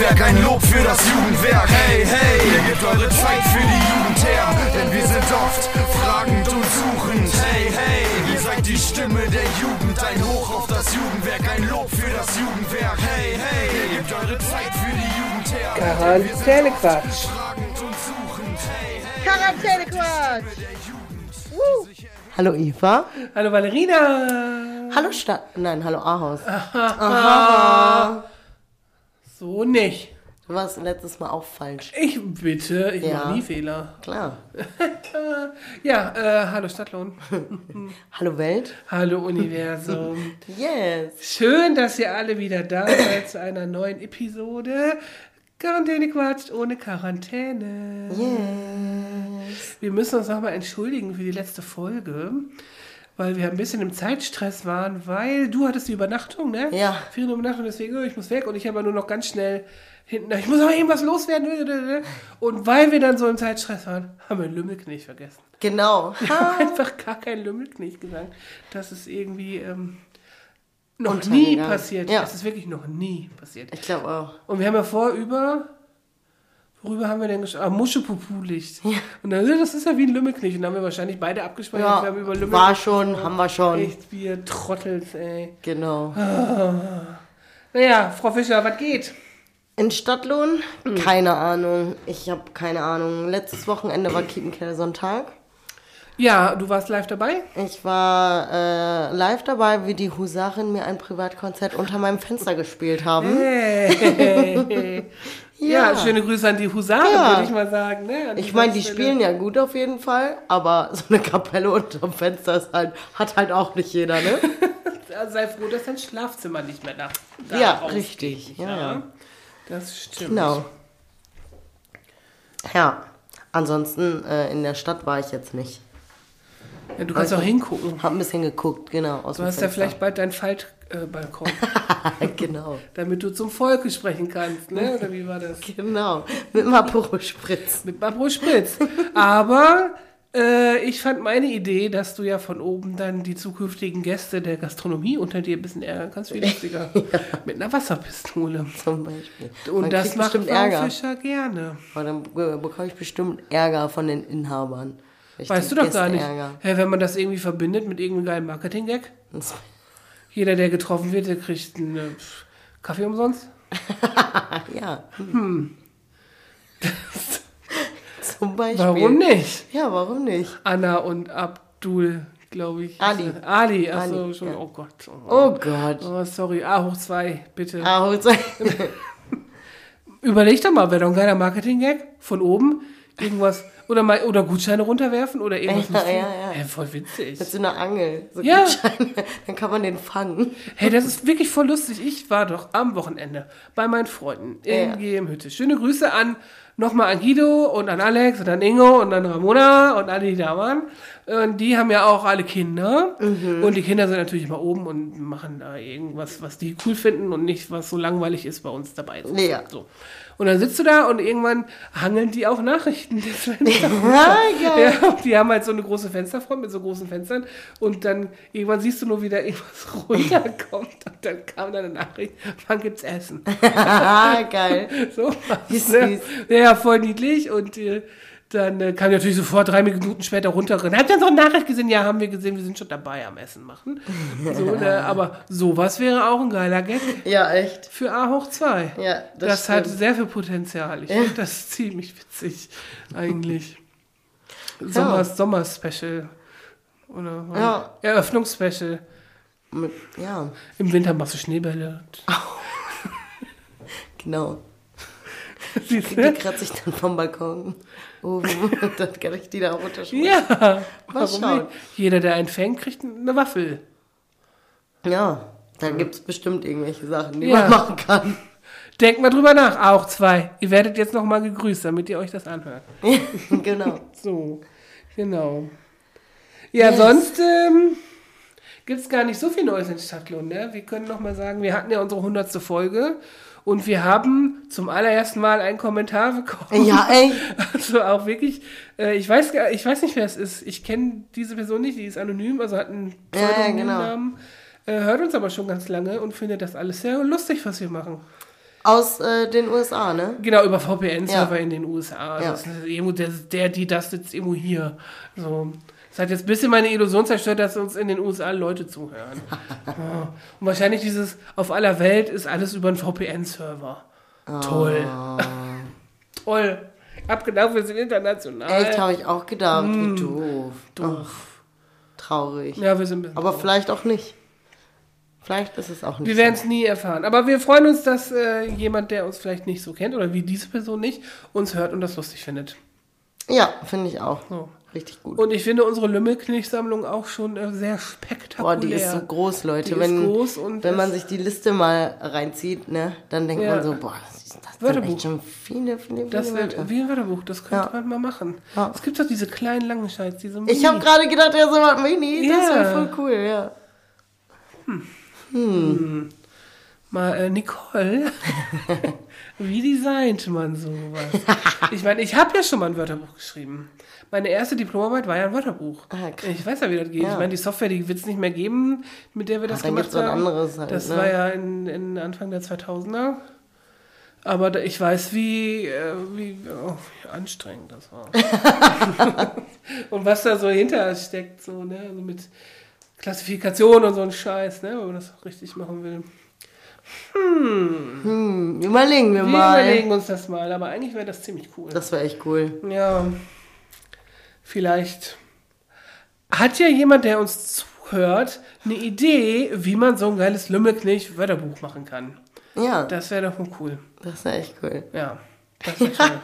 Jugendwerk, ein Lob für das Jugendwerk. Hey, hey, ihr gebt eure Zeit für die Jugend her, denn wir sind oft fragend und suchend. Hey, hey, ihr seid die Stimme der Jugend, ein Hoch auf das Jugendwerk, ein Lob für das Jugendwerk. Hey, hey, ihr gebt eure Zeit für die Jugend her. Quarantänequatsch. Quarantänequatsch. Woo. Hallo Eva. Hallo Valerina. Hallo Stadt. Nein, hallo Ahaus. So nicht. Du warst letztes Mal auch falsch. Ich bitte, ich Ja. mache nie Fehler. Klar. Ja, äh, hallo Stadtlohn. Hallo Welt. hallo Universum. Yes. Schön, dass ihr alle wieder da seid zu einer neuen Episode. Quarantäne quatscht ohne Quarantäne. Yes. Wir müssen uns nochmal entschuldigen für die letzte Folge, weil wir ein bisschen im Zeitstress waren, weil du hattest die Übernachtung, ne? Ja. Ferienübernachtung, deswegen, oh, ich muss weg und ich habe nur noch ganz schnell hinten, ich muss aber irgendwas loswerden. Und weil wir dann so im Zeitstress waren, haben wir Lümmelknecht vergessen. Genau. Wir haben einfach gar kein Lümmelknecht gesagt. Das ist irgendwie ähm, noch nie passiert. Ja. Das ist wirklich noch nie passiert. Ich glaube auch. Und wir haben ja vor über. Worüber haben wir denn gesprochen? Ah, Muschepupu-Licht. Und dann, das ist ja wie ein Lümmelknecht. Und dann haben wir wahrscheinlich beide abgespeichert. wir haben über Ja, Lümmel war schon, haben wir schon. Echt, wir Trottels, ey. Genau. Naja, Frau Fischer, was geht? In Stadtlohn? Hm. Keine Ahnung. Ich habe keine Ahnung. Letztes Wochenende war Kiepenkeller-Sonntag. Ja, du warst live dabei? Ich war äh, live dabei, wie die Husaren mir ein Privatkonzert unter meinem Fenster gespielt haben. Hey. ja. Ja. schöne Grüße an die Husaren, Ja. würde ich mal sagen. Ne? Ich meine, die spielen ja gut auf jeden Fall, aber so eine Kapelle unterm Fenster ist halt, hat halt auch nicht jeder, ne? Also sei froh, dass dein Schlafzimmer nicht mehr da, da Ja, richtig. Ja, ja. Das stimmt. Genau. Ja, ansonsten äh, in der Stadt war ich jetzt nicht. Ja, du kannst auch hingucken. Hab ein bisschen geguckt, genau. Aus Du hast ja Fenster. vielleicht bald deinen Faltbalkon, genau, damit du zum Volke sprechen kannst, ne? Oder wie war das? genau. Mit dem Apero-Spritz. Mit Babro Spritz. Aber äh, ich fand meine Idee, dass du ja von oben dann die zukünftigen Gäste der Gastronomie unter dir ein bisschen ärgern kannst, viel lustiger. Mit einer Wasserpistole. Zum Beispiel. Und Man das macht Frau. Fischer gerne. Aber dann äh, bekomme ich bestimmt Ärger von den Inhabern. Weißt du doch gar nicht. Hey, wenn man das irgendwie verbindet mit irgendeinem geilen Marketing-Gag. Jeder, der getroffen wird, der kriegt einen äh, Kaffee umsonst. Ja. Hm. Zum Beispiel. Warum nicht? Ja, warum nicht? Anna und Abdul, glaube ich. Ali. Ali, achso, Ali, schon. ja. Oh Gott. Oh Gott. Oh, sorry. A hoch zwei, bitte. Ah, hol's ein. Überleg doch mal, wäre doch ein geiler Marketing-Gag von oben. Irgendwas. Oder, mal, oder Gutscheine runterwerfen oder irgendwas. Ja, ja, ja. Hä, voll witzig. Mit so einer Angel. So Ja. Gutscheine. Dann kann man den fangen. Hey, das ist wirklich voll lustig. Ich war doch am Wochenende bei meinen Freunden in Ja. GM-Hütte. Schöne Grüße an nochmal an Guido und an Alex und an Ingo und an Ramona und alle, die da waren. Und die haben ja auch alle Kinder. Mhm. Und die Kinder sind natürlich immer oben und machen da irgendwas, was die cool finden und nicht, was so langweilig ist bei uns dabei. So. Ja. So. Und dann sitzt du da und irgendwann hangeln die auf Nachrichten. Ja, geil. Ja, die haben halt so eine große Fensterfront mit so großen Fenstern und dann irgendwann siehst du nur wieder irgendwas runterkommt und dann kam da eine Nachricht, wann gibt's Essen? Ah, geil. So Wie was, ne? süß. Ja, voll niedlich und äh, dann äh, kam natürlich sofort drei Minuten später runterrennen. Habt ihr so eine Nachricht gesehen? Ja, haben wir gesehen, wir sind schon dabei am Essen machen. So, ne? Aber sowas wäre auch ein geiler Gag Ja, echt. für A hoch 2. Ja, das, Das, hat sehr viel Potenzial. Ich finde das ziemlich witzig, eigentlich. Sommer, Sommer-Special. Oder Ja. Eröffnungsspecial. Mit, ja, Im Winter machst du Schneebälle. genau. Siehst Die du? kratze ich dann vom Balkon oben und dann kann ich die da runterschmeißen. Ja, Mal warum schauen. nicht? Jeder, der einen fängt, kriegt eine Waffel. Ja, da gibt es bestimmt irgendwelche Sachen, die Ja. man machen kann. Denkt mal drüber nach, auch zwei. Ihr werdet jetzt nochmal gegrüßt, damit ihr euch das anhört. genau. So, genau. Ja, Yes. sonst ähm, gibt es gar nicht so viel Neues in Stadtlohn. Ne? Wir können noch mal sagen, wir hatten ja unsere 100. Folge und wir haben zum allerersten Mal einen Kommentar bekommen. Ja, echt. Also auch wirklich, äh, ich, weiß, ich weiß nicht, wer es ist. Ich kenne diese Person nicht, die ist anonym, also hat einen ja, Pseudonymnamen. genau. äh, hört uns aber schon ganz lange und findet das alles sehr lustig, was wir machen. Aus äh, den USA, ne? Genau, über VPN-Server Ja. in den USA. Ja. es ist der, der, die, das sitzt irgendwo hier. So. Das hat jetzt ein bisschen meine Illusion zerstört, dass uns in den USA Leute zuhören. ja. Und wahrscheinlich dieses auf aller Welt ist alles über einen VPN-Server. Toll. Toll. Abgedacht, wir sind international. Echt, habe ich auch gedacht. Wie doof. Doof. Traurig. Ja, wir sind Aber doof. vielleicht auch nicht. Vielleicht ist es auch nicht. Wir werden es nie erfahren. Aber wir freuen uns, dass äh, jemand, der uns vielleicht nicht so kennt oder wie diese Person nicht, uns hört und das lustig findet. Ja, finde ich auch. So. Richtig gut. Und ich finde unsere Lümmelknilch-Sammlung auch schon äh, sehr spektakulär. Boah, die ist so groß, Leute. Die ist wenn, groß und wenn man sich die Liste mal reinzieht, ne, dann denkt Ja. man so, boah, das ist das sind Wörterbuch. echt schon viele, viele, viele Das Wörter. wäre wie ein Wörterbuch, das könnte Ja. man mal machen. Ja. Es gibt doch diese kleinen langen Scheiß, diese Ich habe Mini- gerade gedacht, ja, so was Mini, das Ja. wäre voll cool, ja. Mal, äh, Nicole, wie designt man sowas? Ich meine, ich habe ja schon mal ein Wörterbuch geschrieben. Meine erste Diplomarbeit war ja ein Wörterbuch. Ah, ich weiß ja, wie das geht. Ja. Ich meine, die Software, die wird es nicht mehr geben, mit der wir das dann gemacht haben. anderes halt, das ne? war ja in, in Anfang der 2000er. Aber da, ich weiß, wie, äh, wie, oh, wie anstrengend das war. und was da so hinter steckt, so, ne? Also mit Klassifikation und so ein Scheiß, ne? Wenn man das richtig machen will. Hm, überlegen wir, Wir mal. überlegen uns das mal, aber eigentlich wäre das ziemlich cool. Das wäre echt cool. ja, vielleicht hat ja jemand, der uns zuhört, eine Idee, wie man so ein geiles Lümmelknilch-Wörterbuch machen kann. Ja, Das wäre doch cool. das wäre echt cool. Ja, das wäre toll.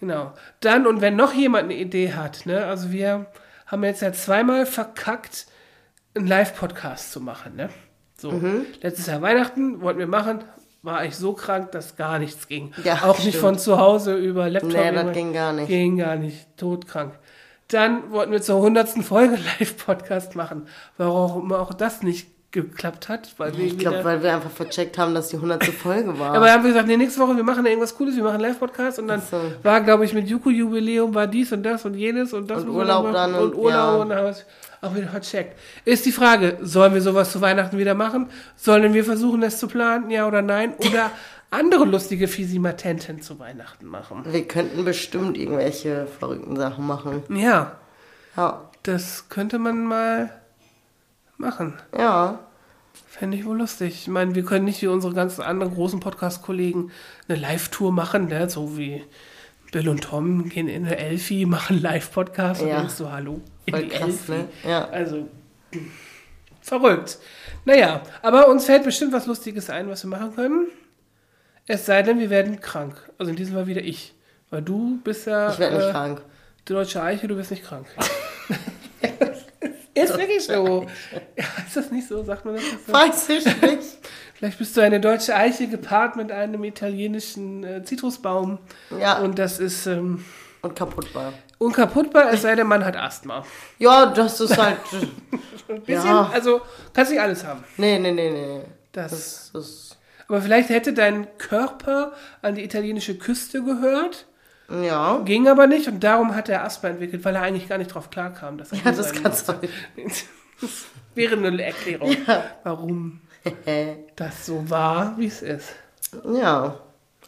Genau. Dann, und wenn noch jemand eine Idee hat, ne, also wir haben jetzt ja zweimal verkackt, einen Live-Podcast zu machen, ne? So, Mhm. letztes Jahr Weihnachten wollten wir machen, war ich so krank, dass gar nichts ging. Ja, Auch nicht stimmt. von zu Hause über Laptop. Nee, das ging gar nicht. Ging gar nicht, todkrank. Dann wollten wir zur 100. Folge Live-Podcast machen. Warum auch das nicht geklappt hat, weil wir Ich glaube, weil wir einfach vercheckt haben, dass die 100. Folge war. aber dann haben wir gesagt, nee, nächste Woche, wir machen irgendwas Cooles, wir machen einen Live-Podcast und dann so. war, glaube ich, mit Juku-Jubiläum war dies und das und jenes und das Und wir Urlaub dann und und- Urlaub ja. und dann auch wieder vercheckt. Ist die Frage, sollen wir sowas zu Weihnachten wieder machen? Sollen wir versuchen, es zu planen, ja oder nein? Oder andere lustige Fisimatenten zu Weihnachten machen? wir könnten bestimmt irgendwelche verrückten Sachen machen. Ja, Ja. das könnte man mal machen. Ja. Fände ich wohl lustig. Ich meine, wir können nicht wie unsere ganzen anderen großen Podcast-Kollegen eine Live-Tour machen, ne? so wie Bill und Tom gehen in eine Elfi, machen Live-Podcast und Ja. denkst du, hallo, in Voll die krass, Elfi. ne? Ja. Also, verrückt. Naja, aber uns fällt bestimmt was Lustiges ein, was wir machen können. Es sei denn, wir werden krank. Also in diesem Fall wieder ich. Weil du bist ja Ich werde nicht äh, krank. die deutsche Eiche, du bist nicht krank. Ist wirklich so. Ja, ist das nicht so? Sagt man das nicht so? Weiß ich nicht. Vielleicht bist du eine deutsche Eiche gepaart mit einem italienischen äh, Zitrusbaum. Ja. Und das ist ähm, Und kaputt war. unkaputtbar, es sei denn, man hat Asthma. Ja, das ist halt. Ein bisschen, Ja. also kannst nicht alles haben. nee, nee, nee, nee. Das, Das, das. aber vielleicht hätte dein Körper an die italienische Küste gehört, Ja. ging aber nicht und darum hat er Asthma entwickelt, weil er eigentlich gar nicht drauf klarkam. Dass er Ja, das kann sein. Das wäre eine Erklärung, warum das so war, wie es ist. Ja.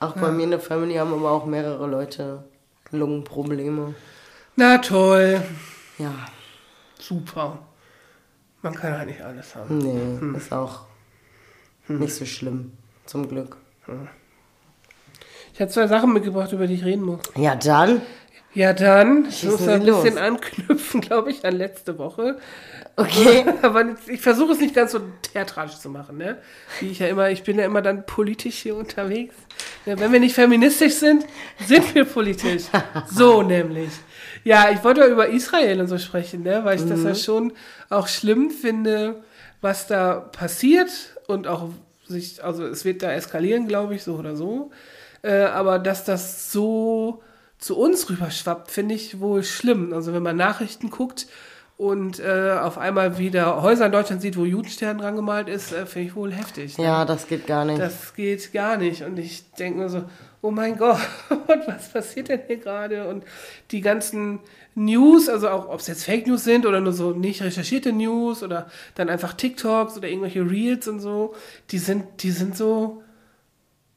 Auch bei mir in der Family haben aber auch mehrere Leute Lungenprobleme. Na toll, Ja. super. Man kann halt nicht alles haben. Nee, Hm. ist auch nicht so schlimm. Zum Glück. Ich habe zwei Sachen mitgebracht, über die ich reden muss. Ja, dann. Ja, dann, ich muss da ein Sie los. bisschen anknüpfen, glaube ich, an letzte Woche. Okay. Aber ich versuche es nicht ganz so theatralisch zu machen, ne? Wie ich ja immer, ich bin ja immer dann politisch hier unterwegs. Ja, wenn wir nicht feministisch sind, sind wir politisch. So nämlich. Ja, ich wollte über Israel und so sprechen, ne? Weil ich das ja schon auch schlimm finde, was da passiert und auch sich, also es wird da eskalieren, glaube ich, so oder so. Äh, aber dass das so zu uns rüberschwappt, finde ich wohl schlimm. Also wenn man Nachrichten guckt und äh, auf einmal wieder Häuser in Deutschland sieht, wo Judenstern dran gemalt ist, äh, finde ich wohl heftig. Ne? Ja, das geht gar nicht. Das geht gar nicht. Und ich denke mir so, oh mein Gott, was passiert denn hier gerade? Und die ganzen News, also auch ob es jetzt Fake News sind oder nur so nicht recherchierte News oder dann einfach TikToks oder irgendwelche Reels und so, die sind, die sind so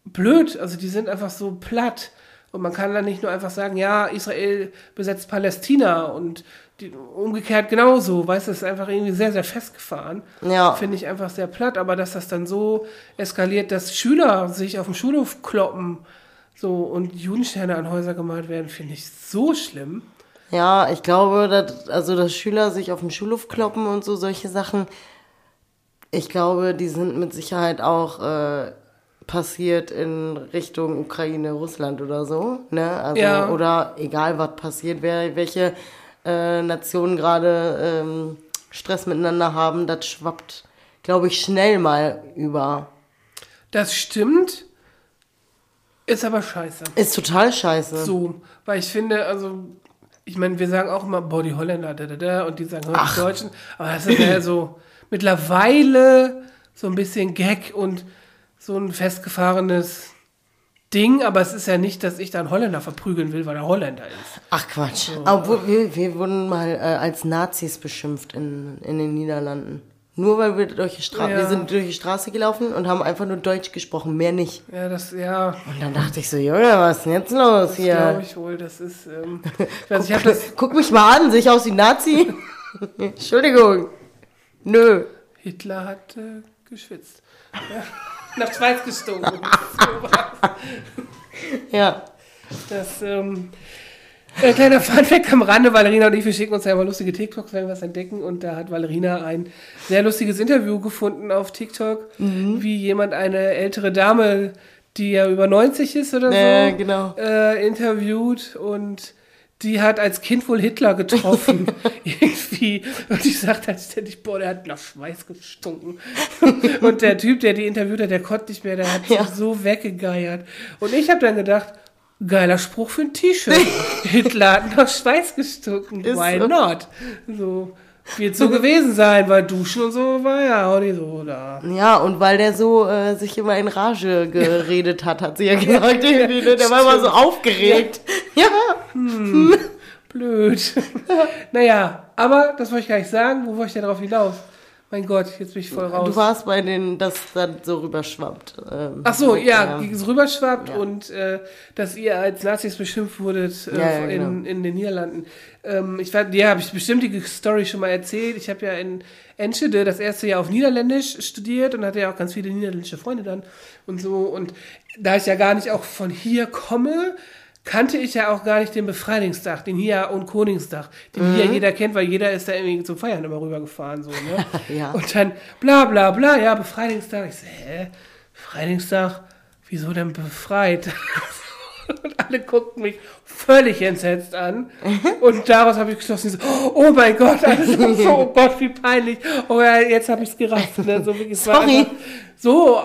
blöd. Also die sind einfach so platt. Und man kann dann nicht nur einfach sagen, ja, Israel besetzt Palästina und die, umgekehrt genauso. Weißt du, das ist einfach irgendwie sehr, sehr festgefahren. Ja. Finde ich einfach sehr platt. Aber dass das dann so eskaliert, dass Schüler sich auf dem Schulhof kloppen so und Judensterne an Häuser gemalt werden, finde ich so schlimm. Ja, ich glaube, dass, also dass Schüler sich auf dem Schulhof kloppen und so solche Sachen, ich glaube, die sind mit Sicherheit auch äh, passiert in Richtung Ukraine, Russland oder so. Ne? Also, Ja. Oder egal was passiert, wer, welche äh, Nationen gerade ähm, Stress miteinander haben, das schwappt, glaube ich, schnell mal über. Das stimmt, ist aber scheiße. Ist total scheiße. So, weil ich finde, also, ich meine, wir sagen auch immer, boah, die Holländer, da, da, da, und die sagen, die Deutschen, aber das ist ja so mittlerweile so ein bisschen Gag und so ein festgefahrenes Ding, aber es ist ja nicht, dass ich da einen Holländer verprügeln will, weil er Holländer ist. Ach Quatsch. Obwohl, wir, wir wurden mal äh, als Nazis beschimpft in, in den Niederlanden. Nur weil wir durch die Straße, Ja. wir sind durch die Straße gelaufen und haben einfach nur Deutsch gesprochen, mehr nicht. Ja, das, ja, Und dann dachte ich so, Junge, was ist denn jetzt los das glaube hier? ich wohl, das ist, ähm, ich weiß, ich habe das, Guck mich mal an, sehe ich aus wie ein Nazi? Entschuldigung. Nö. Hitler hat äh, geschwitzt. Ja. Nach Schweiz war's. Ja. Das, ähm, äh, kleiner Funfact am Rande, Valerina und ich, wir schicken uns ja immer lustige TikToks, wenn wir was entdecken. Und da hat Valerina ein sehr lustiges Interview gefunden auf TikTok, wie jemand eine ältere Dame, die ja über 90 ist oder so, Äh, genau. äh, interviewt und die hat als Kind wohl Hitler getroffen. irgendwie. Und die sagt halt ständig, boah, der hat nach Schweiß gestunken. und der Typ, der die interviewt hat, der konnte nicht mehr, der hat Ja. so weggegeiert. Und ich habe dann gedacht, geiler Spruch für ein T-Shirt. Hitler hat nach Schweiß gestunken. Ist Why so. not? So. Wird so gewesen sein, weil Duschen und so war ja auch nicht so da. Ja, und weil der so äh, sich immer in Rage geredet hat, hat sie ja gesagt, irgendwie, ne? der war immer so aufgeregt. Ja. Blöd. naja, aber das wollte ich gar nicht sagen. Wo wollte ich denn darauf hinaus? Mein Gott, jetzt bin ich voll raus. Du warst bei den, dass dann so rüberschwappt. Ähm, Ach so, ja, ja. rüberschwappt Ja. und äh, dass ihr als Nazis beschimpft wurdet äh, ja, in, genau. in den Niederlanden. Ähm, ich war, ja, habe ich bestimmt die Story schon mal erzählt. Ich habe ja in Enschede das erste Jahr auf Niederländisch studiert und hatte ja auch ganz viele niederländische Freunde dann und so. Und da ich ja gar nicht auch von hier komme, kannte ich ja auch gar nicht den Befreiungstag, den hier und Koningstag, den hier jeder kennt, weil jeder ist da irgendwie zum Feiern immer rübergefahren, so, ne? Ja. Und dann bla bla bla, ja, Befreiungstag. Ich so, hä? Befreiungstag? Wieso denn befreit? Und alle guckten mich völlig entsetzt an. Und daraus habe ich geschlossen, so, oh mein Gott, alles so, oh Gott, wie peinlich. Oh ja, jetzt habe ich es gerafft. Ne? So, wirklich, Sorry. So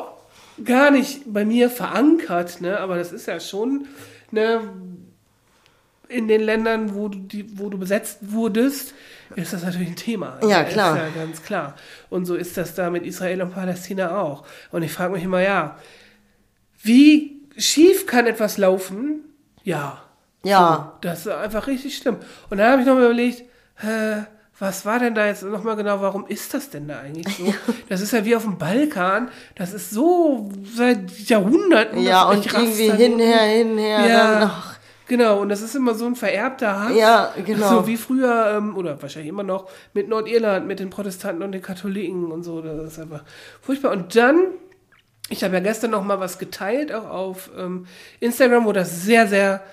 gar nicht bei mir verankert, ne? aber das ist ja schon ne, in den Ländern, wo du, die, wo du besetzt wurdest, ist das natürlich ein Thema. Ja, Ist klar. ja ganz klar. Und so ist das da mit Israel und Palästina auch. Und ich frage mich immer, ja, wie schief kann etwas laufen? Ja. Ja. Das ist einfach richtig schlimm. Und dann habe ich nochmal überlegt, hä, was war denn da jetzt nochmal genau, warum ist das denn da eigentlich so? Das ist ja wie auf dem Balkan, das ist so seit Jahrhunderten. Ja, und irgendwie hinher, hinher, ja, dann noch. genau. Und das ist immer so ein vererbter Hass. Ja, genau. So wie früher, ähm, oder wahrscheinlich immer noch, mit Nordirland, mit den Protestanten und den Katholiken und so. Das ist einfach furchtbar. Und dann, ich habe ja gestern noch mal was geteilt, auch auf ähm, Instagram, wo das sehr, sehr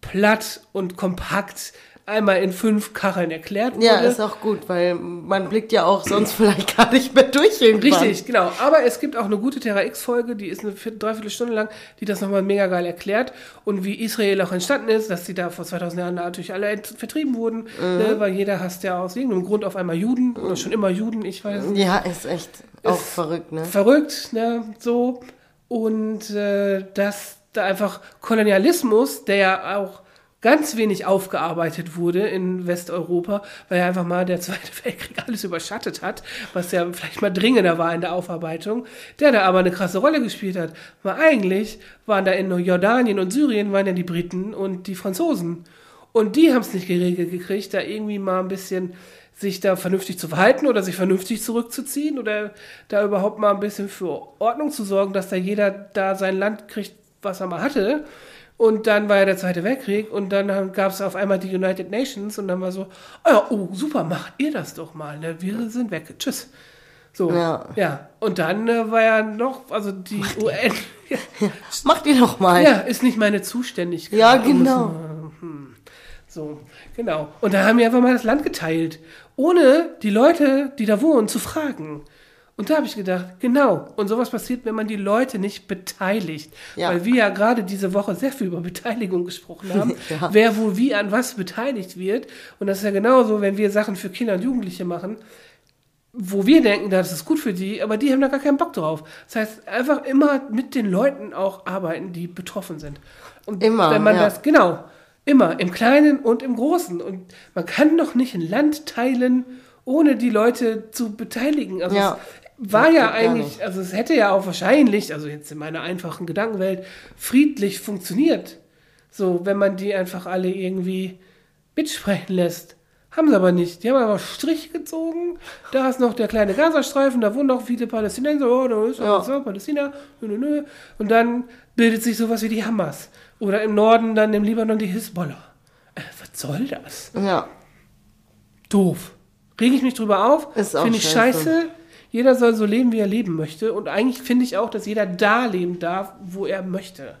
platt und kompakt einmal in fünf Kacheln erklärt wurde. Ja, ist auch gut, weil man blickt ja auch sonst vielleicht gar nicht mehr durch irgendwann. Richtig, genau. Aber es gibt auch eine gute Terra X-Folge, die ist eine vier- Dreiviertelstunde lang, die das nochmal mega geil erklärt. Und wie Israel auch entstanden ist, dass die da vor 2000 Jahren natürlich alle vertrieben wurden, ne, weil jeder hasst ja aus irgendeinem Grund auf einmal Juden oder schon immer Juden, ich weiß nicht. Ja, ist echt auch verrückt, ne? Verrückt, ne, so. Und äh, dass da einfach Kolonialismus, der ja auch ganz wenig aufgearbeitet wurde in Westeuropa, weil ja einfach mal der Zweite Weltkrieg alles überschattet hat, was ja vielleicht mal dringender war in der Aufarbeitung, der da aber eine krasse Rolle gespielt hat. Weil eigentlich waren da in Jordanien und Syrien waren ja die Briten und die Franzosen. Und die haben es nicht geregelt gekriegt, da irgendwie mal ein bisschen sich da vernünftig zu verhalten oder sich vernünftig zurückzuziehen oder da überhaupt mal ein bisschen für Ordnung zu sorgen, dass da jeder da sein Land kriegt, was er mal hatte. Und dann war ja der Zweite Weltkrieg und dann gab es auf einmal die United Nations und dann war so, oh, ja, oh super, macht ihr das doch mal, ne? wir sind weg, tschüss. So, Ja. ja. Und dann äh, war ja noch, also die UN, ja, Macht ihr doch mal. ja, ist nicht meine Zuständigkeit. Ja, genau. man- hm. So, genau. Und da haben wir einfach mal das Land geteilt, ohne die Leute, die da wohnen, zu fragen. Und da habe ich gedacht, genau. Und sowas passiert, wenn man die Leute nicht beteiligt. Ja. Weil wir ja gerade diese Woche sehr viel über Beteiligung gesprochen haben. Ja. Wer wo wie an was beteiligt wird. Und das ist ja genauso, wenn wir Sachen für Kinder und Jugendliche machen wo wir denken, das ist gut für die, aber die haben da gar keinen Bock drauf. Das heißt, einfach immer mit den Leuten auch arbeiten, die betroffen sind. Und Immer, wenn man ja. das, genau, immer, im Kleinen und im Großen. Und man kann doch nicht ein Land teilen, ohne die Leute zu beteiligen. Also Ja. War ja eigentlich, also es hätte ja auch wahrscheinlich, also jetzt in meiner einfachen Gedankenwelt, friedlich funktioniert. So, wenn man die einfach alle irgendwie mitsprechen lässt. Haben sie aber nicht. Die haben aber Strich gezogen. Da ist noch der kleine Gazastreifen, da wohnen noch viele Palästinenser. Oh, da ist Ja. ja. Palästina. Nö, nö, nö. Und dann bildet sich sowas wie die Hamas. Oder im Norden dann im Libanon die Hisbollah. Äh, was soll das? Ja. Doof. Rege ich mich drüber auf? Ist auch Finde ich scheiße. scheiße. Jeder soll so leben, wie er leben möchte. Und eigentlich finde ich auch, dass jeder da leben darf, wo er möchte.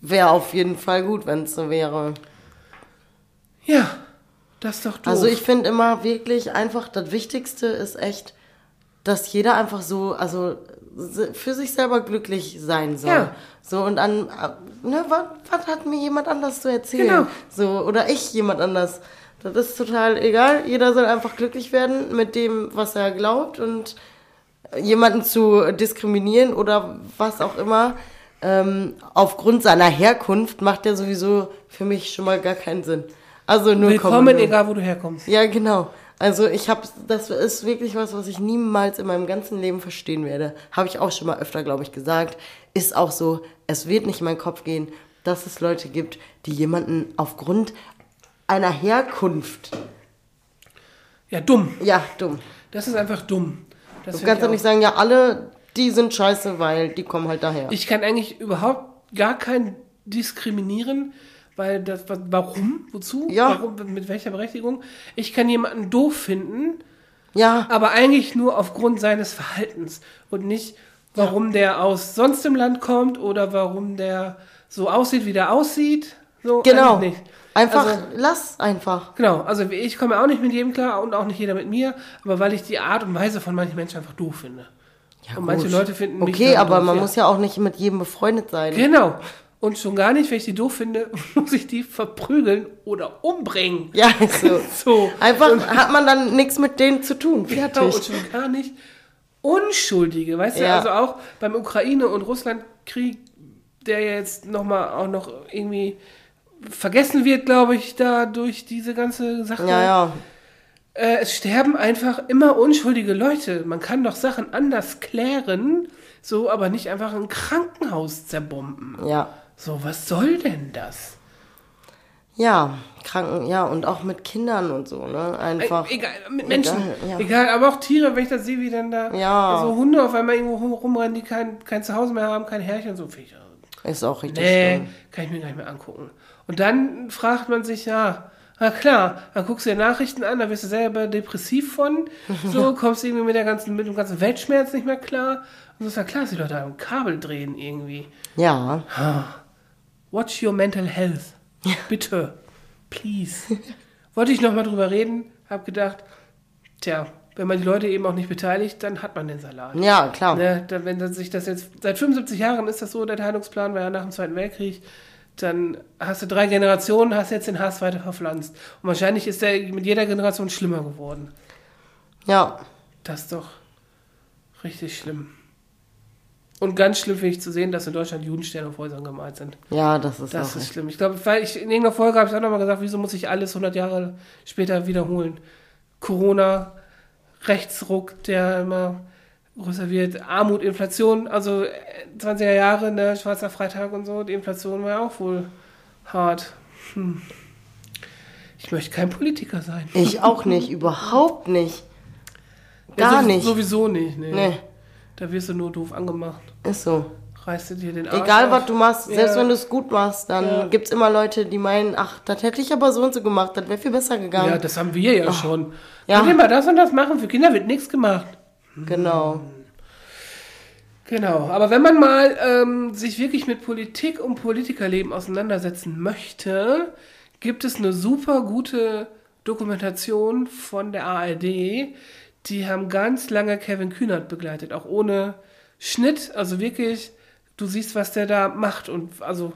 Wäre auf jeden Fall gut, wenn es so wäre. Ja, das ist doch doof. Also ich finde immer wirklich einfach, das Wichtigste ist echt, dass jeder einfach so, also für sich selber glücklich sein soll. Ja. So und an, ne, was, was hat mir jemand anders zu erzählen? Genau. So, oder ich jemand anders. Das ist total egal. Jeder soll einfach glücklich werden mit dem, was er glaubt und jemanden zu diskriminieren oder was auch immer. Ähm, aufgrund seiner Herkunft macht der sowieso für mich schon mal gar keinen Sinn. Also nur Willkommen, egal wo du herkommst. ja, genau. Also ich habe, das ist wirklich was, was ich niemals in meinem ganzen Leben verstehen werde. Habe ich auch schon mal öfter, glaube ich, gesagt. Ist auch so, es wird nicht in meinen Kopf gehen, dass es Leute gibt, die jemanden aufgrund einer Herkunft, Ja, dumm. ja, dumm. Das ist einfach dumm. Das Du kannst doch nicht sagen, ja, alle, die sind scheiße, weil die kommen halt daher. Ich kann eigentlich überhaupt gar keinen diskriminieren, weil das, wa- warum, wozu, Ja. warum, mit welcher Berechtigung. Ich kann jemanden doof finden, ja, aber eigentlich nur aufgrund seines Verhaltens und nicht, warum der aus sonst im Land kommt oder warum der so aussieht, wie der aussieht. So, genau. eigentlich nicht. Einfach, Also, lass einfach. Genau, also ich komme auch nicht mit jedem klar und auch nicht jeder mit mir, aber weil ich die Art und Weise von manchen Menschen einfach doof finde. Ja, und manche gut. Leute finden mich Okay, aber doof, man ja. muss ja auch nicht mit jedem befreundet sein. Genau. Und schon gar nicht, wenn ich die doof finde, muss ich die verprügeln oder umbringen. Ja, so. So. Einfach hat man dann nichts mit denen zu tun. Genau, Fertig. und schon gar nicht Unschuldige. Weißt du, Ja. also auch beim Ukraine- und Russlandkrieg, der jetzt nochmal auch noch irgendwie vergessen wird, glaube ich, da durch diese ganze Sache. Ja, ja. Äh, es sterben einfach immer unschuldige Leute. Man kann doch Sachen anders klären, so, aber nicht einfach ein Krankenhaus zerbomben. Ja. So, was soll denn das? Ja, Kranken, ja, und auch mit Kindern und so, ne? Einfach. E- Egal, mit Menschen. Egal, ja. Egal, aber auch Tiere, wenn ich das sehe, wie dann da Ja. so Hunde auf einmal irgendwo rum- rumrennen, die kein, kein Zuhause mehr haben, kein Herrchen, so äh, Ist auch richtig Nee, schlimm. kann ich mir gar nicht mehr angucken. Und dann fragt man sich, ja, na klar, dann guckst du dir Nachrichten an, da wirst du selber depressiv von, so kommst du irgendwie mit, der ganzen, mit dem ganzen Weltschmerz nicht mehr klar. Und so ist ja klar, dass die Leute am Kabel drehen irgendwie. Ja. Watch your mental health. Bitte. Please. Wollte ich nochmal drüber reden, hab gedacht, tja, wenn man die Leute eben auch nicht beteiligt, dann hat man den Salat. Ja, klar. Ne, dann, wenn sich das jetzt, seit 75 Jahren ist das so, der Teilungsplan war ja nach dem Zweiten Weltkrieg, dann hast du drei Generationen, hast jetzt den Hass weiter verpflanzt. Und wahrscheinlich ist der mit jeder Generation schlimmer geworden. Ja. Das ist doch richtig schlimm. Und ganz schlimm finde ich zu sehen, dass in Deutschland Judensterne auf Häusern gemalt sind. Ja, das ist Das ist schlimm. Ich glaube, weil ich in irgendeiner Folge habe ich auch nochmal gesagt, wieso muss ich alles 100 Jahre später wiederholen? Corona, Rechtsruck, der immer größer wird, Armut, Inflation, also äh, 20er Jahre, ne, Schwarzer Freitag und so, die Inflation war ja auch wohl hart. Hm. Ich möchte kein Politiker sein. Ich auch nicht, überhaupt nicht. Ja, Gar sowieso- nicht. Sowieso nicht, nee. Nee, Da wirst du nur doof angemacht. ist so. Reißt du dir den Arsch Egal, auf. was du machst, selbst Ja. wenn du es gut machst, dann Ja. gibt's immer Leute, die meinen, ach, das hätte ich aber so und so gemacht, das wäre viel besser gegangen. Ja, das haben wir ja schon. Ja. Könnt ihr mal das und das machen? Für Kinder wird nichts gemacht. Genau. Genau, aber wenn man mal ähm, sich wirklich mit Politik und Politikerleben auseinandersetzen möchte, gibt es eine super gute Dokumentation von der ARD. Die haben ganz lange Kevin Kühnert begleitet, auch ohne Schnitt. Also wirklich, du siehst, was der da macht. Und also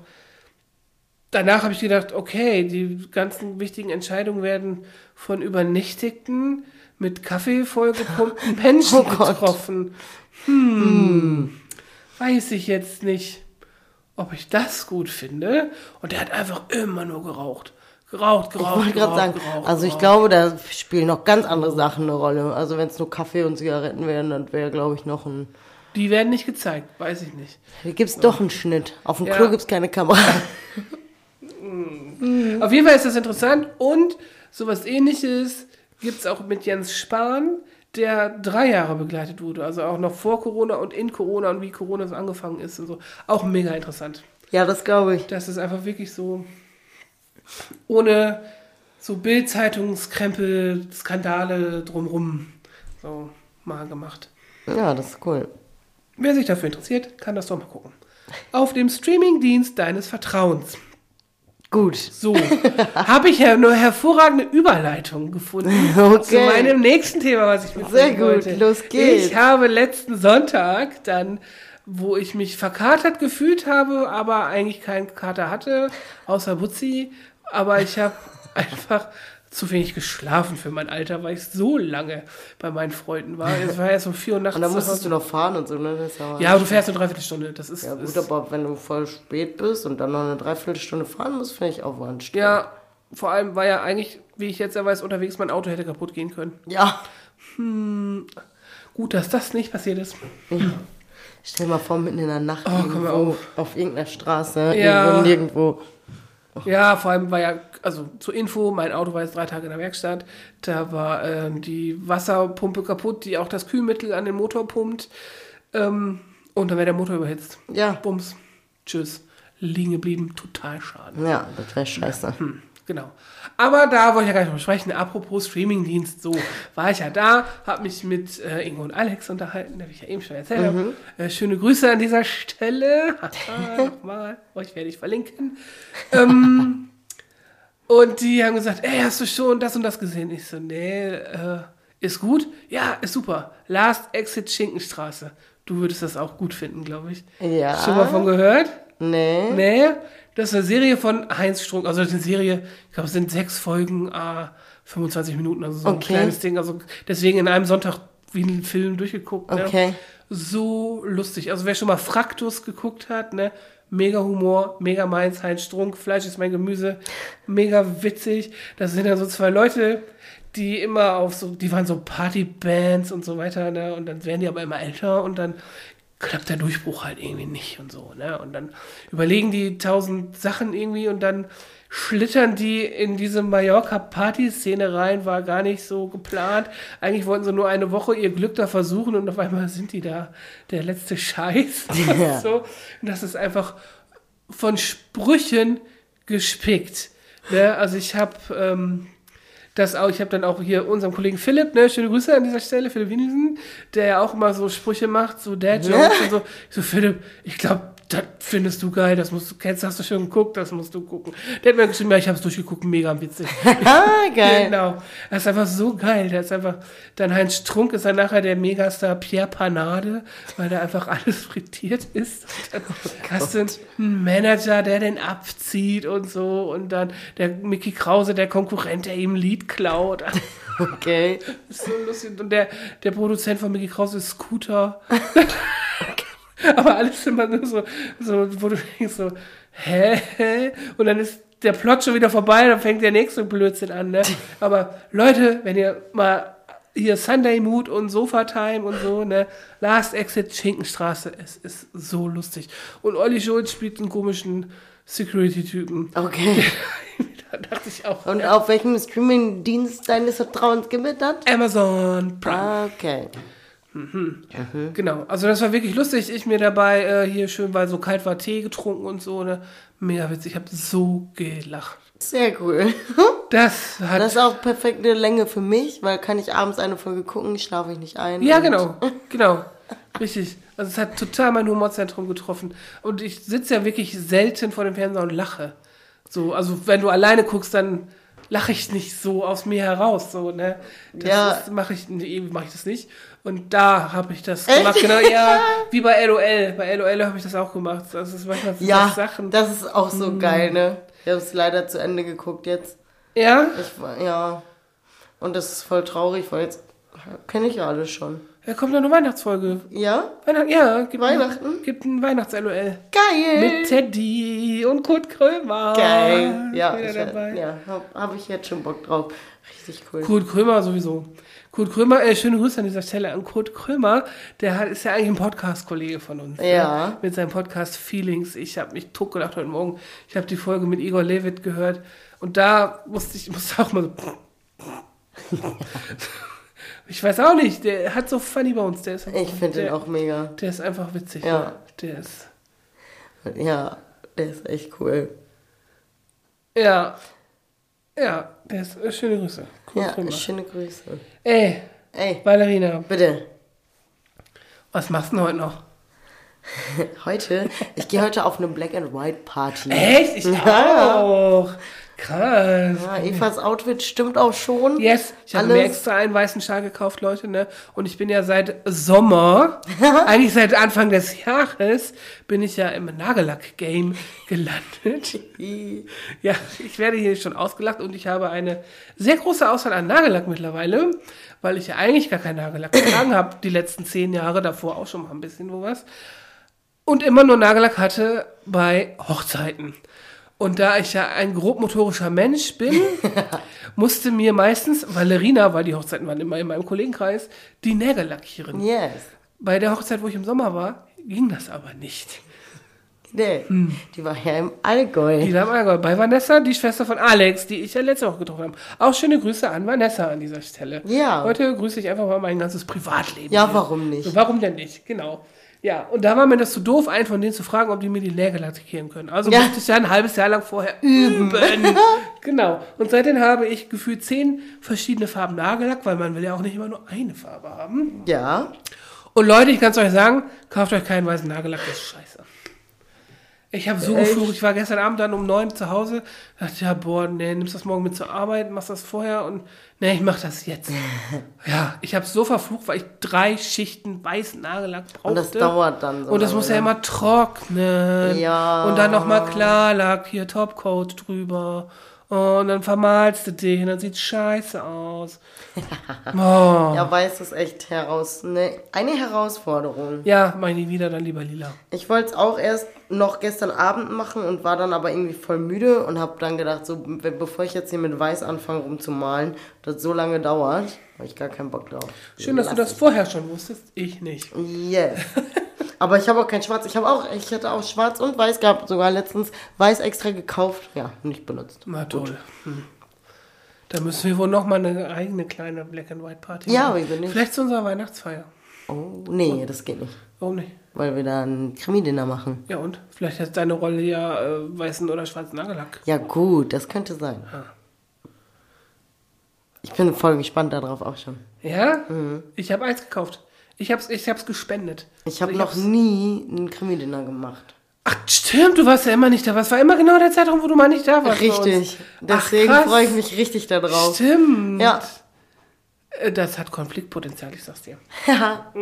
danach habe ich gedacht, okay, die ganzen wichtigen Entscheidungen werden von übernächtigten, mit Kaffee vollgepumpten Menschen Oh getroffen. Hm, weiß ich jetzt nicht, ob ich das gut finde. Und der hat einfach immer nur geraucht. Geraucht, Ich geraucht, wollte gerade geraucht, sagen, geraucht, also ich geraucht. glaube, da spielen noch ganz andere Sachen eine Rolle. Also wenn es nur Kaffee und Zigaretten wären, dann wäre, glaube ich, noch ein... Die werden nicht gezeigt, weiß ich nicht. Hier gibt's doch einen Schnitt. Auf dem Ja. Klo gibt's keine Kamera. Auf jeden Fall ist das interessant und sowas ähnliches gibt es auch mit Jens Spahn, der drei Jahre begleitet wurde. Also auch noch vor Corona und in Corona und wie Corona so angefangen ist und so. Auch mega interessant. ja, das glaube ich. Das ist einfach wirklich so ohne so Bildzeitungskrempel, Skandale drumrum so mal gemacht. Ja, das ist cool. Wer sich dafür interessiert, kann das doch mal gucken. Auf dem Streamingdienst deines Vertrauens. Gut. So, habe ich ja eine hervorragende Überleitung gefunden Okay. zu meinem nächsten Thema, was ich mitbringen Sehr gut, wollte. los geht's. Ich habe letzten Sonntag dann, wo ich mich verkatert gefühlt habe, aber eigentlich keinen Kater hatte, außer Butzi, aber ich habe einfach zu wenig geschlafen für mein Alter, weil ich so lange bei meinen Freunden war. Es war erst um vier Uhr nachts. Und dann musstest du noch fahren und so, ne? Ja, aber du fährst eine Dreiviertelstunde. Das ist, Ja gut, ist aber wenn du voll spät bist und dann noch eine Dreiviertelstunde fahren musst, finde ich auch anstrengend. ja, vor allem war ja eigentlich, wie ich jetzt ja weiß, unterwegs mein Auto hätte kaputt gehen können. Ja. Gut, dass das nicht passiert ist. Stell dir mal vor, mitten in der Nacht Oh, irgendwo auf. auf. irgendeiner Straße, Ja. irgendwo nirgendwo. Ja, vor allem war ja, also zur Info, mein Auto war jetzt drei Tage in der Werkstatt. Da war ähm, die Wasserpumpe kaputt, die auch das Kühlmittel an den Motor pumpt. Ähm, und dann wäre der Motor überhitzt. Ja. Bums. Tschüss. Liegen geblieben. Total schade. Ja, das wäre scheiße. Genau. Aber da wollte ich ja gar nicht drüber sprechen. Apropos Streamingdienst, so war ich ja da, habe mich mit äh, Ingo und Alex unterhalten, habe ich ja eben schon erzählt. habe. Äh, schöne Grüße an dieser Stelle. Nochmal, euch werde ich verlinken. Ähm, und die haben gesagt, ey, hast du schon das und das gesehen? Ich so, nee, äh, ist gut? Ja, ist super. Last Exit Schinkenstraße. Du würdest das auch gut finden, glaube ich. Ja. Schon mal von gehört? Nee. Nee, das ist eine Serie von Heinz Strunk. Also eine Serie, ich glaube, es sind sechs Folgen, ah, 25 Minuten, also so ein Okay. kleines Ding. Also deswegen in einem Sonntag wie einen Film durchgeguckt. Ne? Okay. So lustig. Also wer schon mal Fraktus geguckt hat, ne? Mega Humor, mega meins, Heinz Strunk, Fleisch ist mein Gemüse, mega witzig. Das sind ja so zwei Leute, die immer auf so, die waren so Partybands und so weiter, ne? Und dann werden die aber immer älter und dann klappt der Durchbruch halt irgendwie nicht und so, ne? Und dann überlegen die tausend Sachen irgendwie und dann schlittern die in diese Mallorca-Party-Szene rein, war gar nicht so geplant. Eigentlich wollten sie nur eine Woche ihr Glück da versuchen und auf einmal sind die da der letzte Scheiß. Ja. so. Und das ist einfach von Sprüchen gespickt. Ne? Also ich habe ähm, das auch, ich habe dann auch hier unseren Kollegen Philipp, ne, schöne Grüße an dieser Stelle, Philipp Wienisen, der ja auch immer so Sprüche macht, so Dad-Jokes und so. Ich so, Philipp, ich glaube, das findest du geil, das musst du, kennst, hast du schon geguckt, das musst du gucken. Der hat mir geschrieben, ja, ich habe es durchgeguckt, mega witzig. Ah, geil. Genau. Das ist einfach so geil. Der ist einfach, dann Heinz Strunk ist dann nachher der Megastar Pierre Panade, weil da einfach alles frittiert ist. Dann hast du einen Manager, der den abzieht und so. Und dann der Mickey Krause, der Konkurrent, der ihm ein Lied klaut. Okay. Ist so lustig. Und der, der Produzent von Mickey Krause ist Scooter. Aber alles immer nur so, so, wo du denkst so, hä? hä? Und dann ist der Plot schon wieder vorbei, dann fängt der nächste Blödsinn an, ne? Aber Leute, wenn ihr mal hier Sunday Mood und Sofa Time und so, ne? Last Exit Schinkenstraße, es ist so lustig. Und Olli Schulz spielt einen komischen Security-Typen. Okay. Da dachte ich auch. Und auf welchem Streaming-Dienst deines Vertrauens gewittert? Amazon Prime. Ah, okay. Genau, also das war wirklich lustig. Ich mir dabei äh, hier schön, weil so kalt war, Tee getrunken und so. Ne? Mega witzig. Ich habe so gelacht. Sehr cool. Das hat. Das ist auch perfekte Länge für mich, weil kann ich abends eine Folge gucken, schlafe ich nicht ein. ja, genau. Genau. Richtig. Also es hat total mein Humorzentrum getroffen. Und ich sitze ja wirklich selten vor dem Fernseher und lache. So, also wenn du alleine guckst, dann lache ich nicht so aus mir heraus. So, ne? Das Ja. mache ich, nee, mache ich das nicht. Und da habe ich das gemacht. Genau, ja, wie bei LOL. Bei LOL habe ich das auch gemacht. Das ist manchmal so Ja, Sachen. das ist auch so Mhm. geil, ne? Ich habe es leider zu Ende geguckt jetzt. ja? Ich war, ja. Und das ist voll traurig, weil jetzt kenne ich ja alles schon. Da kommt noch eine Weihnachtsfolge. Ja? Weihnachten, ja, gibt Weihnachten? Ein, gibt ein Weihnachts-LOL. Geil! Mit Teddy und Kurt Krömer. Geil! Ja, ich, dabei. ja habe hab ich jetzt schon Bock drauf. Richtig cool. Kurt Krömer sowieso. Kurt Krömer, äh, schöne Grüße an dieser Stelle an Kurt Krömer. Der hat, ist ja eigentlich ein Podcast-Kollege von uns. Ja. Ne? Mit seinem Podcast Feelings. Ich habe mich totgelacht heute Morgen. Ich habe die Folge mit Igor Levitt gehört. Und da musste ich musste auch mal so. ich weiß auch nicht. Der hat so funny bei uns. Der ist, Ich finde den auch mega. Der ist einfach witzig. Ja. Ne? Der ist. Ja, der ist echt cool. Ja. Ja, der ist. Äh, schöne Grüße. Kurt Ja, Krömer. schöne Grüße. Ey, Ey, Valerina, bitte. was machst du denn heute noch? Heute, ich gehe heute auf eine Black and White Party. Echt? Ich Ja. auch. Krass. Ja, Evas Outfit stimmt auch schon. Yes, ich habe mir extra einen weißen Schal gekauft, Leute, ne? Und ich bin ja seit Sommer, eigentlich seit Anfang des Jahres, bin ich ja im Nagellack-Game gelandet. Ja, ich werde hier schon ausgelacht und ich habe eine sehr große Auswahl an Nagellack mittlerweile, weil ich ja eigentlich gar keinen Nagellack getragen habe, die letzten zehn Jahre, davor auch schon mal ein bisschen wo was. Und immer nur Nagellack hatte bei Hochzeiten. Und da ich ja ein grobmotorischer Mensch bin, musste mir meistens Valerina, weil die Hochzeiten waren immer in meinem Kollegenkreis, die Nägel lackieren. Yes. Bei der Hochzeit, wo ich im Sommer war, ging das aber nicht. Nee, die war ja im Allgäu. Die war im Allgäu. Bei Vanessa, die Schwester von Alex, die ich ja letzte Woche getroffen habe. Auch schöne Grüße an Vanessa an dieser Stelle. Ja. Heute grüße ich einfach mal mein ganzes Privatleben. Ja, hier. warum nicht? Warum denn nicht? Genau. Ja, und da war mir das zu doof, einen von denen zu fragen, ob die mir die Nägel lackieren können. Also Ja. musste ich ja ein halbes Jahr lang vorher üben. genau. Und seitdem habe ich gefühlt zehn verschiedene Farben Nagellack, weil man will ja auch nicht immer nur eine Farbe haben. Ja. Und Leute, ich kann es euch sagen, kauft euch keinen weißen Nagellack, das ist scheiße. Ich habe so Echt? geflucht, ich war gestern Abend dann um neun zu Hause, dachte, ja, boah, nee, nimmst das morgen mit zur Arbeit, machst das vorher und nee, ich mach das jetzt. ja, ich habe so verflucht, weil ich drei Schichten weißen Nagellack brauchte. Und das dauert dann so. Und das muss ja ne? immer trocknen. Ja. Und dann nochmal Klarlack, hier Topcoat drüber. Und dann vermalst du dich und dann sieht's scheiße aus. Oh. Ja, weiß ist echt heraus. Ne, eine Herausforderung. Ja, mach ich nie wieder, dann lieber lila. Ich wollte es auch erst noch gestern Abend machen und war dann aber irgendwie voll müde und habe dann gedacht, so be- bevor ich jetzt hier mit Weiß anfange rumzumalen, das so lange dauert, habe ich gar keinen Bock drauf. Schön, dass du das vorher schon wusstest. Ich nicht. Yes. Aber ich habe auch kein Schwarz. Ich habe auch, ich hatte auch Schwarz und Weiß gehabt, sogar letztens Weiß extra gekauft, ja, nicht benutzt. Na toll. Hm. Da müssen wir wohl noch mal eine eigene kleine Black and White Party Ja, machen. wieso nicht? Vielleicht zu unserer Weihnachtsfeier. Oh, nee, das geht nicht, Warum nicht? weil wir da ein Krimi-Dinner machen. Ja und? Vielleicht hat deine Rolle ja äh, weißen oder schwarzen Nagellack. Ja gut, das könnte sein. Ich bin voll gespannt darauf auch schon. Ja? Mhm. Ich habe eins gekauft. Ich hab's, ich hab's gespendet. Ich habe Also noch nie ein Krimi-Dinner gemacht. Ach, stimmt, du warst ja immer nicht da. Was war immer genau der Zeitraum, wo du mal nicht da warst? Richtig. Deswegen freue ich mich richtig darauf. Stimmt. Ja. Äh, Das hat Konfliktpotenzial, ich sag's dir. Ja,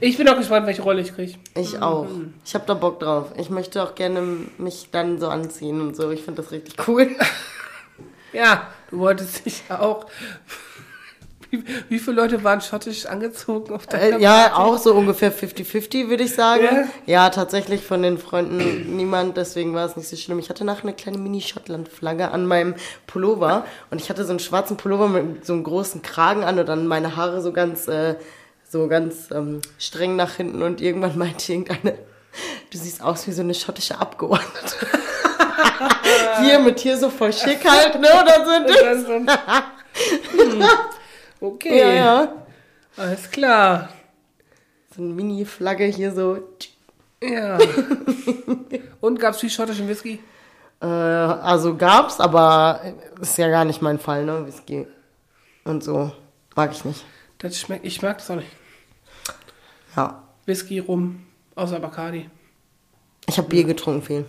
Ich bin auch gespannt, welche Rolle ich kriege. ich auch. Ich habe da Bock drauf. Ich möchte auch gerne mich dann so anziehen und so. Ich finde das richtig cool. Ja, du wolltest dich ja auch. Wie, wie viele Leute waren schottisch angezogen auf deiner Äh, ja, Party? auch so ungefähr 50-50, würde ich sagen. Ja? Ja? tatsächlich von den Freunden niemand, deswegen war es nicht so schlimm. Ich hatte nachher eine kleine Mini-Schottland-Flagge an meinem Pullover und ich hatte so einen schwarzen Pullover mit so einem großen Kragen an und dann meine Haare so ganz, äh, so ganz ähm, streng nach hinten und irgendwann meinte irgendeine, du siehst aus wie so eine schottische Abgeordnete. hier mit hier so voll schick halt, ne? Oder so. Das ist so Hm. Okay, Ja, ja. alles klar. So eine Mini-Flagge hier so. Ja. Und gab es viel schottischen Whisky? Äh, also gab's, aber ist ja gar nicht mein Fall, ne? Whisky und so. Mag ich nicht. Das schmeckt, ich mag das auch nicht. Ja. Whisky, Rum, außer Bacardi. Ich habe Bier getrunken viel.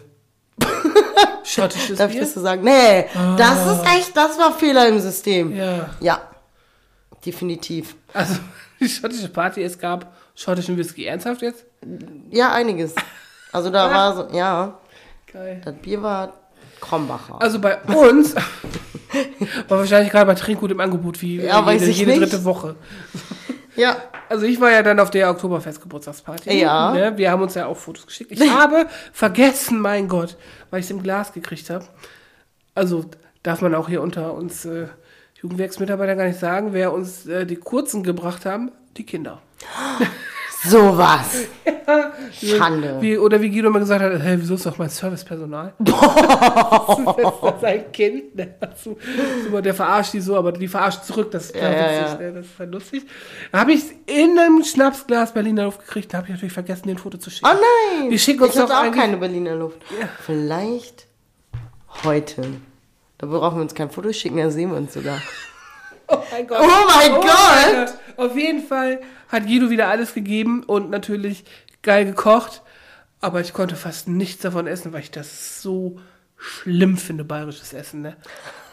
Schottisches Darf ich Bier? das so sagen? Nee, das ist echt, das war Fehler im System. Ja. Ja. Definitiv. Also, die schottische Party, es gab schottischen Whisky. Ernsthaft jetzt? Ja, einiges. Also da war so, ja, Geil. das Bier war Krombacher. Also bei uns war wahrscheinlich gerade bei Trinkgut im Angebot wie Ja, jede, jede dritte Woche. Ja. Also ich war ja dann auf der Oktoberfest-Geburtstagsparty. Ja. Ne? Wir haben uns ja auch Fotos geschickt. Ich habe vergessen, mein Gott, weil ich es im Glas gekriegt habe. Also darf man auch hier unter uns äh, Jugendwerksmitarbeitern gar nicht sagen, wer uns äh, die kurzen gebracht haben, die Kinder. Sowas. Schande. Wie, oder wie Guido mal gesagt hat, hey, wieso ist doch mein Servicepersonal? das ist ein Kind. Ne? Super, der verarscht die so, aber die verarscht zurück. Das ist Ja, ja, witzig. ja. Ne? Das ist halt lustig. Da habe ich in einem Schnapsglas Berliner Luft gekriegt. Da habe ich natürlich vergessen, den Foto zu schicken. Oh nein. Wir schicken uns ich doch auch keine Berliner Luft. Vielleicht heute. Da brauchen wir uns kein Foto schicken, da sehen wir uns sogar. Oh mein Gott. Oh mein Gott. mein Gott. Auf jeden Fall hat Guido wieder alles gegeben und natürlich geil gekocht. Aber ich konnte fast nichts davon essen, weil ich das so schlimm finde, bayerisches Essen. Ne?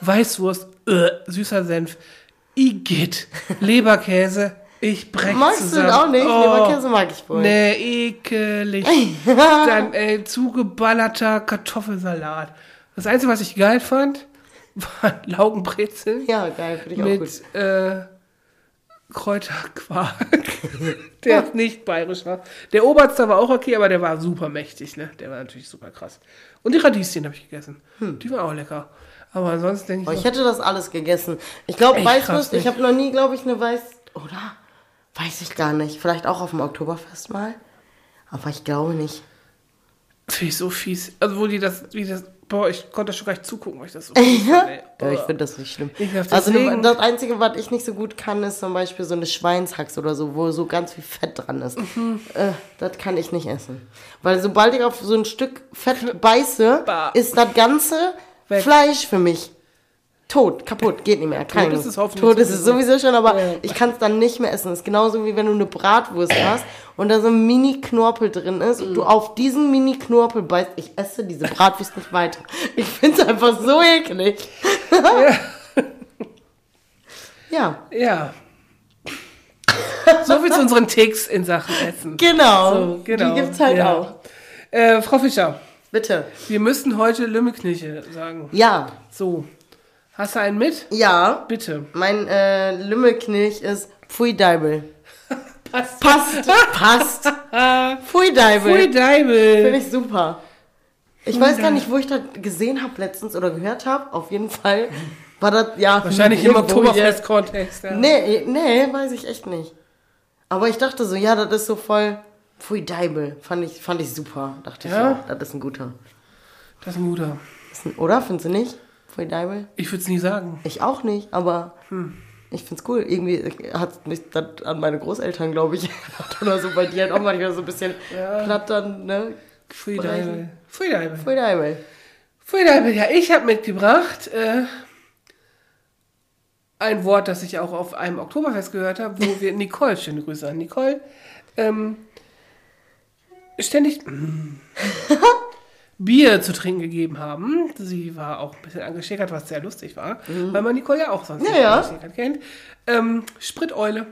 Weißwurst, äh, süßer Senf, Igitt, Leberkäse, ich brech Magst zusammen. du auch nicht? Oh. Leberkäse mag ich wohl. Nee, ekelig. Dann ey, zugeballerter Kartoffelsalat. Das Einzige, was ich geil fand, waren Laugenbrezeln Ja, geil, finde ich auch gut. mit äh, Kräuterquark, der nicht bayerisch war. Der Oberster war auch okay, aber der war super mächtig, ne? Der war natürlich super krass. Und die Radieschen habe ich gegessen. Die waren auch lecker. Aber ansonsten denke Hm. Oh, ich, ich hätte das alles gegessen. Ich glaube, Weißwurst, ich nicht? habe noch nie, glaube ich, eine Weiß... Oder? Weiß ich gar nicht. Vielleicht auch auf dem Oktoberfest mal. Aber ich glaube nicht. finde ich so fies. Also wo die das, wie das, boah, ich konnte schon gar nicht zugucken, weil ich das so fand. Ja, ich finde das nicht schlimm. Ekelhaft, Also ne, das Einzige, was ich nicht so gut kann, ist zum Beispiel so eine Schweinshax oder so, wo so ganz viel Fett dran ist. Mhm. Äh, das kann ich nicht essen. Weil sobald ich auf so ein Stück Fett beiße, Bah. ist das ganze Weg. Fleisch für mich tot, kaputt, geht nicht mehr. Kann Tot ist es hoffentlich Tot ist es sowieso schon, aber Ja. ich kann es dann nicht mehr essen. Das ist genauso wie wenn du eine Bratwurst hast und da so ein Mini-Knorpel drin ist und du Mhm. auf diesen Mini-Knorpel beißt. Ich esse diese Bratwurst nicht weiter. Ich finde es einfach so eklig. Ja, Ja. So viel zu unseren Ticks in Sachen Essen. genau. So, genau. Die gibt's halt Ja. auch. Äh, Frau Fischer, Bitte. wir müssen heute Lümmelknirche sagen. Ja, So. Hast du einen mit? ja. Bitte. Mein äh, Lümmelknilch ist Pfui Deibel. Passt. Passt, passt. Pfui Deibel. Pfui Finde Deibel. ich super. Ich weiß gar nicht, wo ich das gesehen habe letztens oder gehört habe. Auf jeden Fall war das, ja. Wahrscheinlich im. Oktoberfest-Kontext. Ja. Nee, nee, weiß ich echt nicht. Aber ich dachte so, ja, das ist so voll Pfui Deibel. Fand ich, fand ich super. Dachte Ja? ich auch, das ist ein guter. Das ist ein guter. Ist ein, oder? Findest du nicht? Pfui Deibel? Ich würde es nie sagen. Ich auch nicht, aber ich find's cool. Irgendwie hat mich das an meine Großeltern, glaube ich, oder so, weil die halt auch manchmal so ein bisschen platt dann, ne? Pfui Deibel. Pfui Deibel. Ja, ich habe mitgebracht äh, ein Wort, das ich auch auf einem Oktoberfest gehört habe, wo wir Nicole, schöne Grüße an Nicole, ähm, ständig Bier zu trinken gegeben haben. Sie war auch ein bisschen angeschickert, was sehr lustig war, weil man Nicole ja auch sonst Ja, nicht ja. angeschickert kennt. Ähm, Spriteule.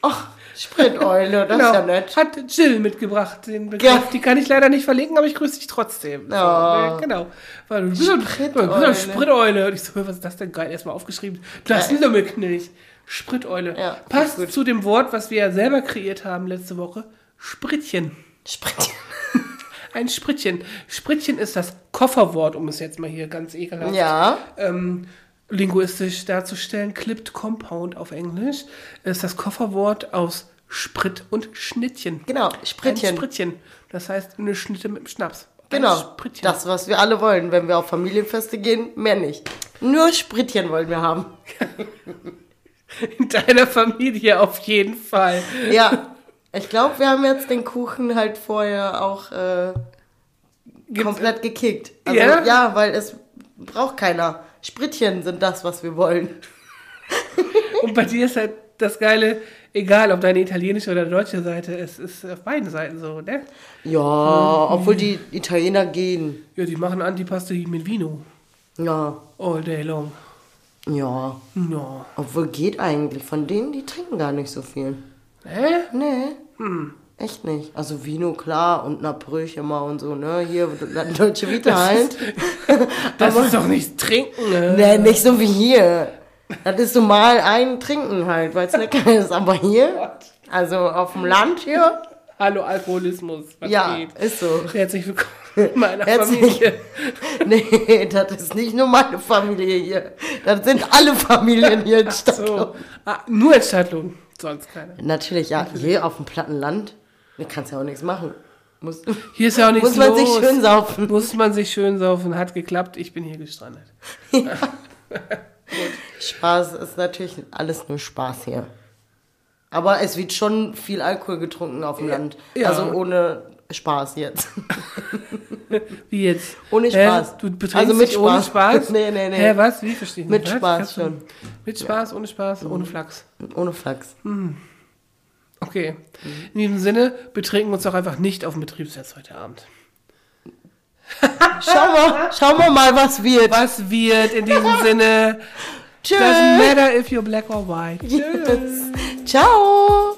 Ach, Spriteule, das Genau. ist ja nett. Hat Jill mitgebracht, den Begriff. Ja. Die kann ich leider nicht verlinken, aber ich grüße dich trotzdem. So, Ja. äh, genau. Weil du bist Spriteule. Spriteule. Und ich so, was ist das denn geil? Erstmal aufgeschrieben. Das ist Lümmelknilch. Spriteule. Ja, Passt zu dem Wort, was wir ja selber kreiert haben letzte Woche. Spritchen. Spritchen. Ein Spritchen. Spritchen ist das Kofferwort, um es jetzt mal hier ganz ekelhaft Ja. ähm, linguistisch darzustellen. Clipped Compound auf Englisch ist das Kofferwort aus Sprit und Schnittchen. Genau, Ein Spritchen. Spritchen. Das heißt eine Schnitte mit dem Schnaps. Genau, Spritchen. das, was wir alle wollen. Wenn wir auf Familienfeste gehen, mehr nicht. Nur Spritchen wollen wir haben. In deiner Familie auf jeden Fall. Ja, ich glaube, wir haben jetzt den Kuchen halt vorher auch äh, komplett gekickt. Also, Ja? ja? weil es braucht keiner. Spritchen sind das, was wir wollen. Und bei dir ist halt das Geile, egal ob deine italienische oder deutsche Seite, es ist auf beiden Seiten so, ne? Ja, obwohl die Italiener gehen. Ja, die machen Antipasti mit Vino. Ja, All day long. ja. Ja. Obwohl geht eigentlich. Von denen, die trinken gar nicht so viel. Hä? Nee. Echt nicht. Also Vino, klar, und Nabröch immer und so, ne? Hier, Deutsche Vita halt. Das ist doch nicht trinken, ne? Nee, nicht so wie hier. Das ist so mal ein Trinken halt, weil es lecker ist. Aber hier, also auf dem Land hier, Hallo Alkoholismus, was ja, geht? ist so. Herzlich willkommen in meiner Herzlich- Familie. Nee, das ist nicht nur meine Familie hier. Das sind alle Familien hier in Stadtlohn. So. Ah, nur in Stadtlohn, sonst keine. Natürlich, ja, hier auf dem platten Land, da kannst du ja auch nichts machen. Muss, Hier ist ja auch nichts muss man los. sich schön saufen. Muss man sich schön saufen, hat geklappt, ich bin hier gestrandet. Spaß ist natürlich alles nur Spaß hier. Aber es wird schon viel Alkohol getrunken auf dem Land. ja. Also ohne Spaß jetzt. Wie jetzt? Ohne Hä? Spaß. Du betrinkst Also mit dich ohne Spaß. Spaß? Nee, nee, nee. Hä, was? Wie verstehe ich Mit? Was? Spaß schon. Mit Spaß, ohne Spaß, ohne Flachs. Ohne Flachs. Okay. In diesem Sinne betrinken wir uns doch einfach nicht auf dem Betriebsfest heute Abend. Schau mal, schauen wir mal, was wird. Was wird in diesem Sinne? Tschüss. Doesn't matter if you're black or white. Yes. Ciao.